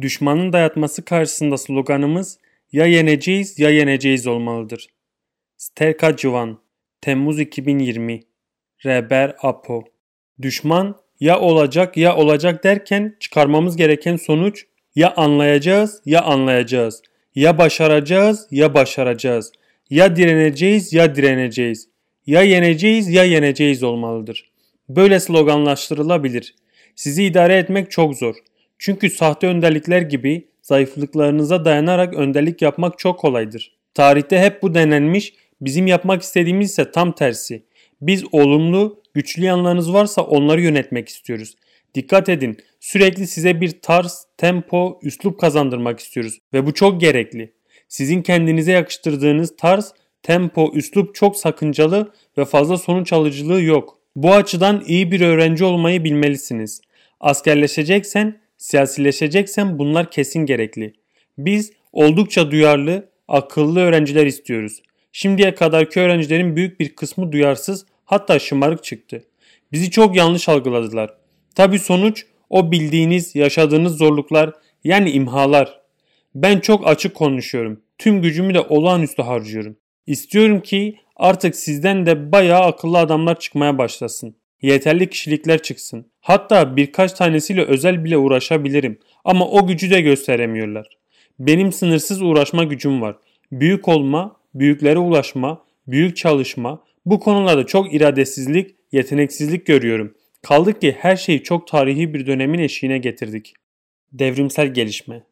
Düşmanın dayatması karşısında sloganımız ya yeneceğiz ya yeneceğiz olmalıdır. Sterka Civan Temmuz 2020 Reber Apo Düşman ya olacak ya olacak derken çıkarmamız gereken sonuç ya anlayacağız ya anlayacağız. Ya başaracağız ya başaracağız. Ya direneceğiz ya direneceğiz. Ya yeneceğiz ya yeneceğiz olmalıdır. Böyle sloganlaştırılabilir. Sizi idare etmek çok zor. Çünkü sahte önderlikler gibi zayıflıklarınıza dayanarak önderlik yapmak çok kolaydır. Tarihte hep bu denenmiş, bizim yapmak istediğimiz ise tam tersi. Biz olumlu, güçlü yanlarınız varsa onları yönetmek istiyoruz. Dikkat edin, sürekli size bir tarz, tempo, üslup kazandırmak istiyoruz ve bu çok gerekli. Sizin kendinize yakıştırdığınız tarz, tempo, üslup çok sakıncalı ve fazla sonuç alıcılığı yok. Bu açıdan iyi bir öğrenci olmayı bilmelisiniz. Askerleşeceksen, siyasileşeceksen bunlar kesin gerekli. Biz oldukça duyarlı, akıllı öğrenciler istiyoruz. Şimdiye kadarki öğrencilerin büyük bir kısmı duyarsız hatta şımarık çıktı. Bizi çok yanlış algıladılar. Tabi sonuç o bildiğiniz, yaşadığınız zorluklar yani imhalar. Ben çok açık konuşuyorum. Tüm gücümü de olağanüstü harcıyorum. İstiyorum ki artık sizden de bayağı akıllı adamlar çıkmaya başlasın. Yeterli kişilikler çıksın. Hatta birkaç tanesiyle özel bile uğraşabilirim. Ama o gücü de gösteremiyorlar. Benim sınırsız uğraşma gücüm var. Büyük olma, büyüklere ulaşma, büyük çalışma, bu konularda çok iradesizlik, yeteneksizlik görüyorum. Kaldı ki her şeyi çok tarihi bir dönemin eşiğine getirdik. Devrimsel gelişme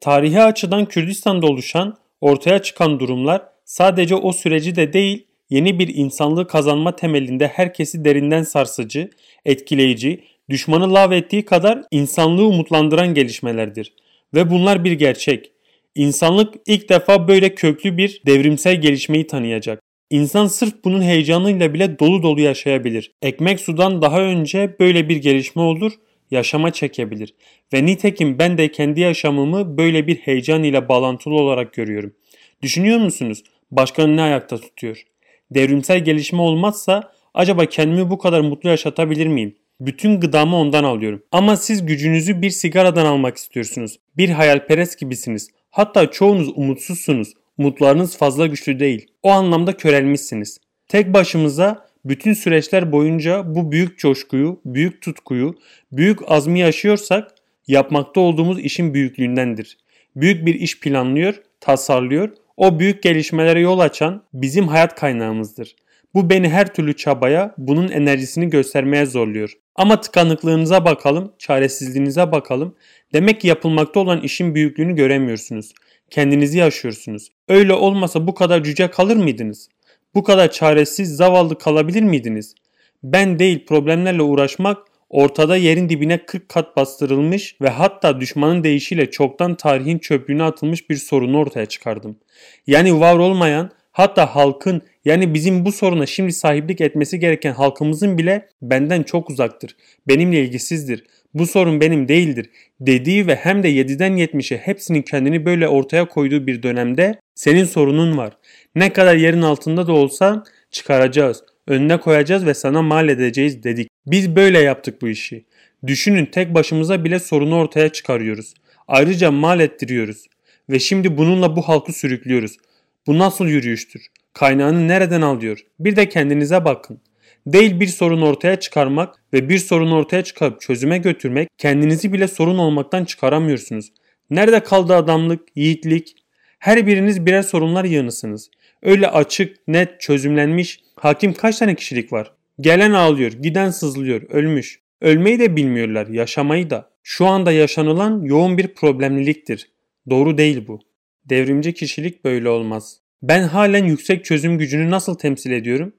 Tarihi açıdan Kürdistan'da oluşan, ortaya çıkan durumlar sadece o süreci de değil, yeni bir insanlığı kazanma temelinde herkesi derinden sarsıcı, etkileyici, düşmanı lav ettiği kadar insanlığı umutlandıran gelişmelerdir. Ve bunlar bir gerçek. İnsanlık ilk defa böyle köklü bir devrimsel gelişmeyi tanıyacak. İnsan sırf bunun heyecanıyla bile dolu dolu yaşayabilir. Ekmek sudan daha önce böyle bir gelişme olur, yaşama çekebilir. Ve nitekim ben de kendi yaşamımı böyle bir heyecan ile bağlantılı olarak görüyorum. Düşünüyor musunuz? Başkanı ne ayakta tutuyor? Devrimsel gelişme olmazsa acaba kendimi bu kadar mutlu yaşatabilir miyim? Bütün gıdamı ondan alıyorum. Ama siz gücünüzü bir sigaradan almak istiyorsunuz. Bir hayalperest gibisiniz. Hatta çoğunuz umutsuzsunuz. Umutlarınız fazla güçlü değil. O anlamda körelmişsiniz. Tek başımıza bütün süreçler boyunca bu büyük coşkuyu, büyük tutkuyu, büyük azmi yaşıyorsak yapmakta olduğumuz işin büyüklüğündendir. Büyük bir iş planlıyor, tasarlıyor, o büyük gelişmelere yol açan bizim hayat kaynağımızdır. Bu beni her türlü çabaya, bunun enerjisini göstermeye zorluyor. Ama tıkanıklığınıza bakalım, çaresizliğinize bakalım. Demek ki yapılmakta olan işin büyüklüğünü göremiyorsunuz. Kendinizi yaşıyorsunuz. Öyle olmasa bu kadar cüce kalır mıydınız? Bu kadar çaresiz, zavallı kalabilir miydiniz? Ben değil problemlerle uğraşmak ortada yerin dibine 40 kat bastırılmış ve hatta düşmanın deyişiyle çoktan tarihin çöplüğüne atılmış bir sorunu ortaya çıkardım. Yani var olmayan hatta halkın yani bizim bu soruna şimdi sahiplik etmesi gereken halkımızın bile benden çok uzaktır. Benimle ilgisizdir. Bu sorun benim değildir dediği ve hem de 7'den 70'e hepsinin kendini böyle ortaya koyduğu bir dönemde senin sorunun var. Ne kadar yerin altında da olsa çıkaracağız, önüne koyacağız ve sana mal edeceğiz dedik. Biz böyle yaptık bu işi. Düşünün tek başımıza bile sorunu ortaya çıkarıyoruz. Ayrıca mal ettiriyoruz. Ve şimdi bununla bu halkı sürüklüyoruz. Bu nasıl yürüyüştür? Kaynağını nereden alıyor? Bir de kendinize bakın. Değil bir sorun ortaya çıkarmak ve bir sorun ortaya çıkarıp çözüme götürmek kendinizi bile sorun olmaktan çıkaramıyorsunuz. Nerede kaldı adamlık, yiğitlik? Her biriniz birer sorunlar yığınısınız. Öyle açık, net, çözümlenmiş, hakim kaç tane kişilik var? Gelen ağlıyor, giden sızlıyor, ölmüş. Ölmeyi de bilmiyorlar, yaşamayı da. Şu anda yaşanılan yoğun bir problemliliktir. Doğru değil bu. Devrimci kişilik böyle olmaz. Ben halen yüksek çözüm gücünü nasıl temsil ediyorum?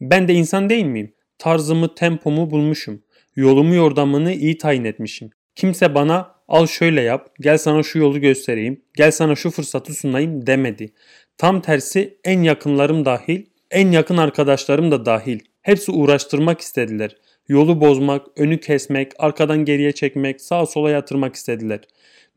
Ben de insan değil miyim? Tarzımı, tempomu bulmuşum. Yolumu, yordamını iyi tayin etmişim. Kimse bana al şöyle yap, gel sana şu yolu göstereyim, gel sana şu fırsatı sunayım demedi. Tam tersi en yakınlarım dahil, en yakın arkadaşlarım da dahil. Hepsi uğraştırmak istediler. Yolu bozmak, önü kesmek, arkadan geriye çekmek, sağa sola yatırmak istediler.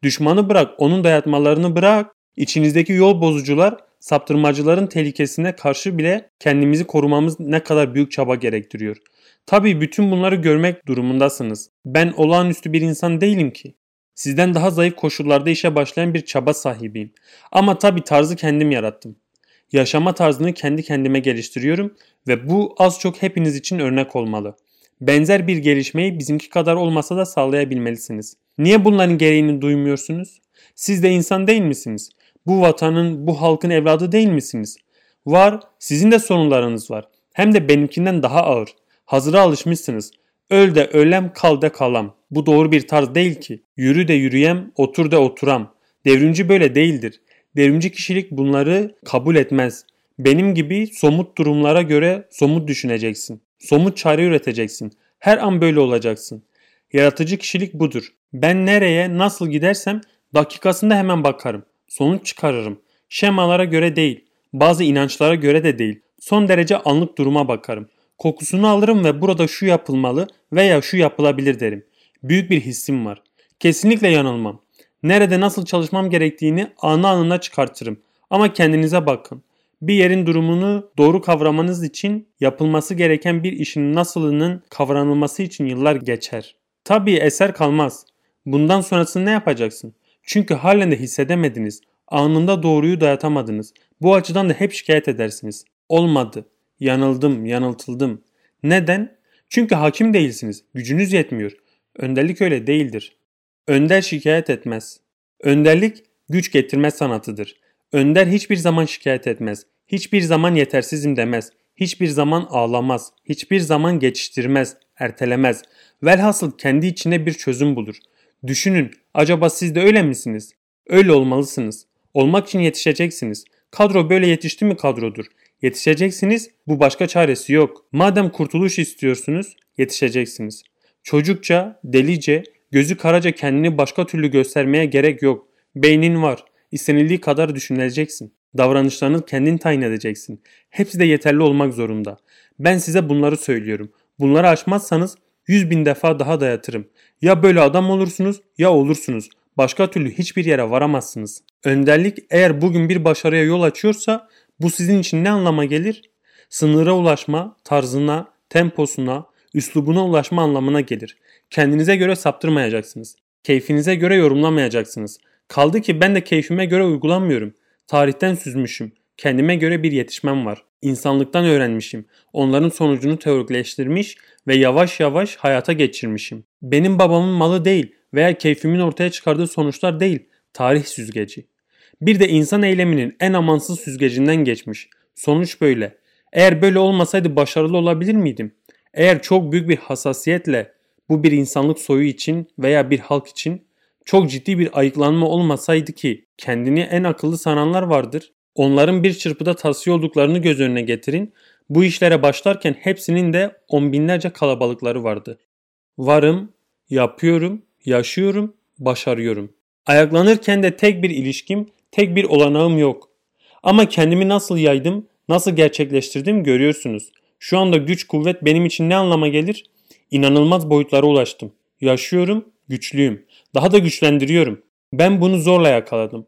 Düşmanı bırak, onun dayatmalarını bırak. İçinizdeki yol bozucular saptırmacıların tehlikesine karşı bile kendimizi korumamız ne kadar büyük çaba gerektiriyor. Tabii bütün bunları görmek durumundasınız. Ben olağanüstü bir insan değilim ki. Sizden daha zayıf koşullarda işe başlayan bir çaba sahibiyim. Ama tabii tarzı kendim yarattım. Yaşama tarzını kendi kendime geliştiriyorum ve bu az çok hepiniz için örnek olmalı. Benzer bir gelişmeyi bizimki kadar olmasa da sağlayabilmelisiniz. Niye bunların gereğini duymuyorsunuz? Siz de insan değil misiniz? Bu vatanın, bu halkın evladı değil misiniz? Var, sizin de sorunlarınız var. Hem de benimkinden daha ağır. Hazıra alışmışsınız. Öl de ölem, kal de kalam. Bu doğru bir tarz değil ki. Yürü de yürüyem, otur da oturam. Devrimci böyle değildir. Devrimci kişilik bunları kabul etmez. Benim gibi somut durumlara göre somut düşüneceksin. Somut çare üreteceksin. Her an böyle olacaksın. Yaratıcı kişilik budur. Ben nereye, nasıl gidersem dakikasında hemen bakarım. Sonuç çıkarırım. Şemalara göre değil. Bazı inançlara göre de değil. Son derece anlık duruma bakarım. Kokusunu alırım ve burada şu yapılmalı veya şu yapılabilir derim. Büyük bir hissim var. Kesinlikle yanılmam. Nerede nasıl çalışmam gerektiğini anı anına çıkartırım. Ama kendinize bakın. Bir yerin durumunu doğru kavramanız için yapılması gereken bir işin nasılının kavranılması için yıllar geçer. Tabii eser kalmaz. Bundan sonrasını ne yapacaksın? Çünkü halen de hissedemediniz. Anında doğruyu dayatamadınız. Bu açıdan da hep şikayet edersiniz. Olmadı. Yanıldım, yanıltıldım. Neden? Çünkü hakim değilsiniz. Gücünüz yetmiyor. Önderlik öyle değildir. Önder şikayet etmez. Önderlik güç getirme sanatıdır. Önder hiçbir zaman şikayet etmez. Hiçbir zaman yetersizim demez. Hiçbir zaman ağlamaz. Hiçbir zaman geçiştirmez, ertelemez. Velhasıl kendi içinde bir çözüm bulur. Düşünün, acaba siz de öyle misiniz? Öyle olmalısınız. Olmak için yetişeceksiniz. Kadro böyle yetişti mi kadrodur. Yetişeceksiniz, bu başka çaresi yok. Madem kurtuluş istiyorsunuz, yetişeceksiniz. Çocukça, delice, gözü karaca kendini başka türlü göstermeye gerek yok. Beynin var. İstenildiği kadar düşüneceksin. Davranışlarını kendin tayin edeceksin. Hepsi de yeterli olmak zorunda. Ben size bunları söylüyorum. Bunları aşmazsanız yüz bin defa daha dayatırım. Ya böyle adam olursunuz ya olursunuz. Başka türlü hiçbir yere varamazsınız. Önderlik eğer bugün bir başarıya yol açıyorsa bu sizin için ne anlama gelir? Sınıra ulaşma, tarzına, temposuna, üslubuna ulaşma anlamına gelir. Kendinize göre saptırmayacaksınız. Keyfinize göre yorumlamayacaksınız. Kaldı ki ben de keyfime göre uygulamıyorum. Tarihten süzmüşüm. Kendime göre bir yetişmem var. İnsanlıktan öğrenmişim. Onların sonucunu teorikleştirmiş ve yavaş yavaş hayata geçirmişim. Benim babamın malı değil veya keyfimin ortaya çıkardığı sonuçlar değil. Tarih süzgeci. Bir de insan eyleminin en amansız süzgecinden geçmiş. Sonuç böyle. Eğer böyle olmasaydı başarılı olabilir miydim? Eğer çok büyük bir hassasiyetle bu bir insanlık soyu için veya bir halk için çok ciddi bir ayıklanma olmasaydı ki kendini en akıllı sananlar vardır. Onların bir çırpıda tavsiye olduklarını göz önüne getirin. Bu işlere başlarken hepsinin de on binlerce kalabalıkları vardı. Varım, yapıyorum, yaşıyorum, başarıyorum. Ayaklanırken de tek bir ilişkim, tek bir olanağım yok. Ama kendimi nasıl yaydım, nasıl gerçekleştirdim görüyorsunuz. Şu anda güç kuvvet benim için ne anlama gelir? İnanılmaz boyutlara ulaştım. Yaşıyorum, güçlüyüm. Daha da güçlendiriyorum. Ben bunu zorla yakaladım.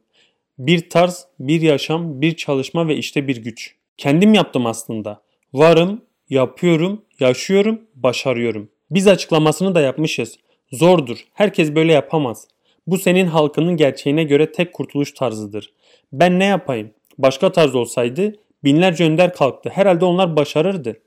Bir tarz, bir yaşam, bir çalışma ve işte bir güç. Kendim yaptım aslında. Varım, yapıyorum, yaşıyorum, başarıyorum. Biz açıklamasını da yapmışız. Zordur. Herkes böyle yapamaz. Bu senin halkının gerçeğine göre tek kurtuluş tarzıdır. Ben ne yapayım? Başka tarz olsaydı binlerce önder kalktı. Herhalde onlar başarırdı.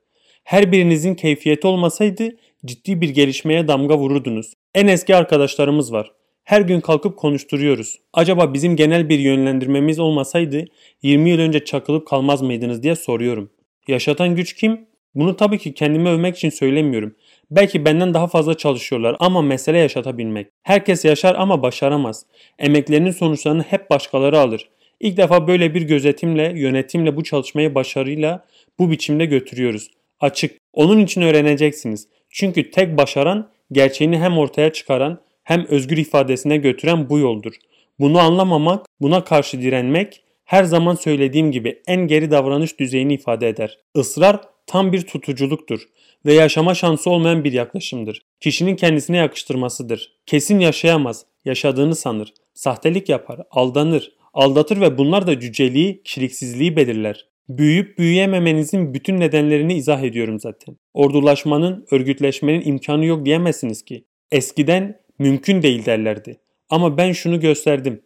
Her birinizin keyfiyeti olmasaydı ciddi bir gelişmeye damga vururdunuz. En eski arkadaşlarımız var. Her gün kalkıp konuşturuyoruz. Acaba bizim genel bir yönlendirmemiz olmasaydı 20 yıl önce çakılıp kalmaz mıydınız diye soruyorum. Yaşatan güç kim? Bunu tabii ki kendimi övmek için söylemiyorum. Belki benden daha fazla çalışıyorlar ama mesele yaşatabilmek. Herkes yaşar ama başaramaz. Emeklerinin sonuçlarını hep başkaları alır. İlk defa böyle bir gözetimle, yönetimle bu çalışmayı başarıyla bu biçimde götürüyoruz. Açık. Onun için öğreneceksiniz. Çünkü tek başaran gerçeğini hem ortaya çıkaran hem özgür ifadesine götüren bu yoldur. Bunu anlamamak, buna karşı direnmek her zaman söylediğim gibi en geri davranış düzeyini ifade eder. Israr tam bir tutuculuktur ve yaşama şansı olmayan bir yaklaşımdır. Kişinin kendisine yakıştırmasıdır. Kesin yaşayamaz, yaşadığını sanır. Sahtelik yapar, aldanır, aldatır ve bunlar da cüceliği, kişiliksizliği belirler. Büyüyüp büyüyememenizin bütün nedenlerini izah ediyorum zaten. Ordulaşmanın, örgütleşmenin imkanı yok diyemezsiniz ki. Eskiden mümkün değil derlerdi. Ama ben şunu gösterdim.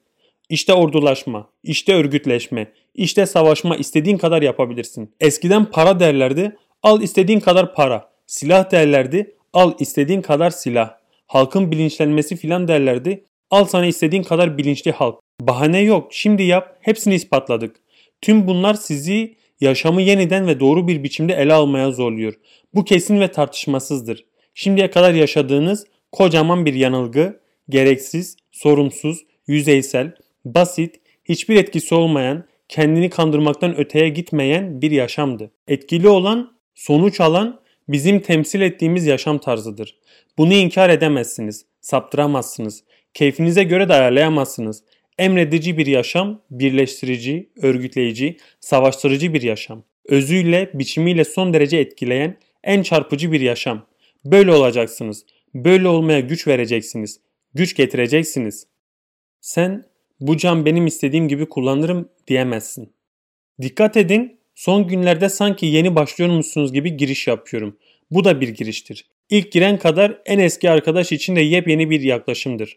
İşte ordulaşma, işte örgütleşme, işte savaşma istediğin kadar yapabilirsin. Eskiden para derlerdi, al istediğin kadar para. Silah derlerdi, al istediğin kadar silah. Halkın bilinçlenmesi filan derlerdi, al sana istediğin kadar bilinçli halk. Bahane yok, şimdi yap, hepsini ispatladık. Tüm bunlar sizi yaşamı yeniden ve doğru bir biçimde ele almaya zorluyor. Bu kesin ve tartışmasızdır. Şimdiye kadar yaşadığınız kocaman bir yanılgı, gereksiz, sorumsuz, yüzeysel, basit, hiçbir etkisi olmayan, kendini kandırmaktan öteye gitmeyen bir yaşamdı. Etkili olan, sonuç alan bizim temsil ettiğimiz yaşam tarzıdır. Bunu inkar edemezsiniz, saptıramazsınız, keyfinize göre de ayarlayamazsınız. Emredici bir yaşam, birleştirici, örgütleyici, savaştırıcı bir yaşam. Özüyle, biçimiyle son derece etkileyen, en çarpıcı bir yaşam. Böyle olacaksınız. Böyle olmaya güç vereceksiniz. Güç getireceksiniz. Sen bu cam benim istediğim gibi kullanırım diyemezsin. Dikkat edin son günlerde sanki yeni başlıyormuşsunuz gibi giriş yapıyorum. Bu da bir giriştir. İlk giren kadar en eski arkadaş için de yepyeni bir yaklaşımdır.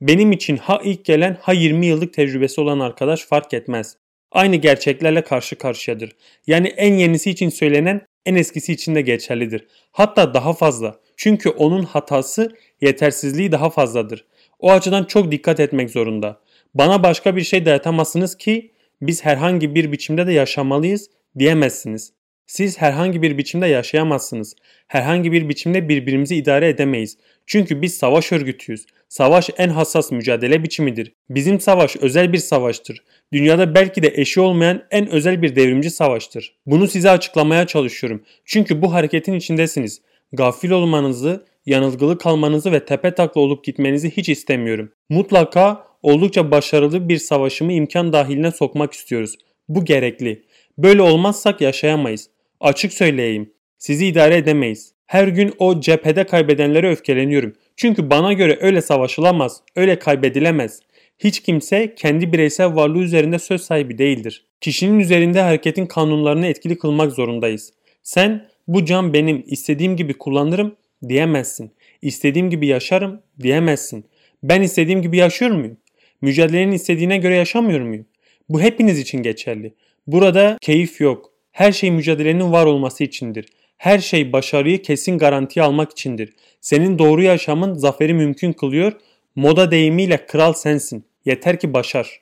Benim için ha ilk gelen ha 20 yıllık tecrübesi olan arkadaş fark etmez. Aynı gerçeklerle karşı karşıyadır. Yani en yenisi için söylenen en eskisi için de geçerlidir. Hatta daha fazla. Çünkü onun hatası, yetersizliği daha fazladır. O açıdan çok dikkat etmek zorunda. Bana başka bir şey dayatamazsınız ki biz herhangi bir biçimde de yaşamalıyız diyemezsiniz. Siz herhangi bir biçimde yaşayamazsınız. Herhangi bir biçimde birbirimizi idare edemeyiz. Çünkü biz savaş örgütüyüz. Savaş en hassas mücadele biçimidir. Bizim savaş özel bir savaştır. Dünyada belki de eşi olmayan en özel bir devrimci savaştır. Bunu size açıklamaya çalışıyorum. Çünkü bu hareketin içindesiniz. Gafil olmanızı, yanılgılı kalmanızı ve tepe takla olup gitmenizi hiç istemiyorum. Mutlaka oldukça başarılı bir savaşımı imkan dahiline sokmak istiyoruz. Bu gerekli. Böyle olmazsak yaşayamayız. Açık söyleyeyim. Sizi idare edemeyiz. Her gün o cephede kaybedenlere öfkeleniyorum. Çünkü bana göre öyle savaşılamaz, öyle kaybedilemez. Hiç kimse kendi bireysel varlığı üzerinde söz sahibi değildir. Kişinin üzerinde hareketin kanunlarını etkili kılmak zorundayız. Sen bu can benim istediğim gibi kullanırım diyemezsin. İstediğim gibi yaşarım diyemezsin. Ben istediğim gibi yaşıyor muyum? Mücadelenin istediğine göre yaşamıyor muyum? Bu hepiniz için geçerli. Burada keyif yok. Her şey mücadelenin var olması içindir. Her şey başarıyı kesin garantiye almak içindir. Senin doğru yaşamın zaferi mümkün kılıyor. Moda deyimiyle kral sensin. Yeter ki başar.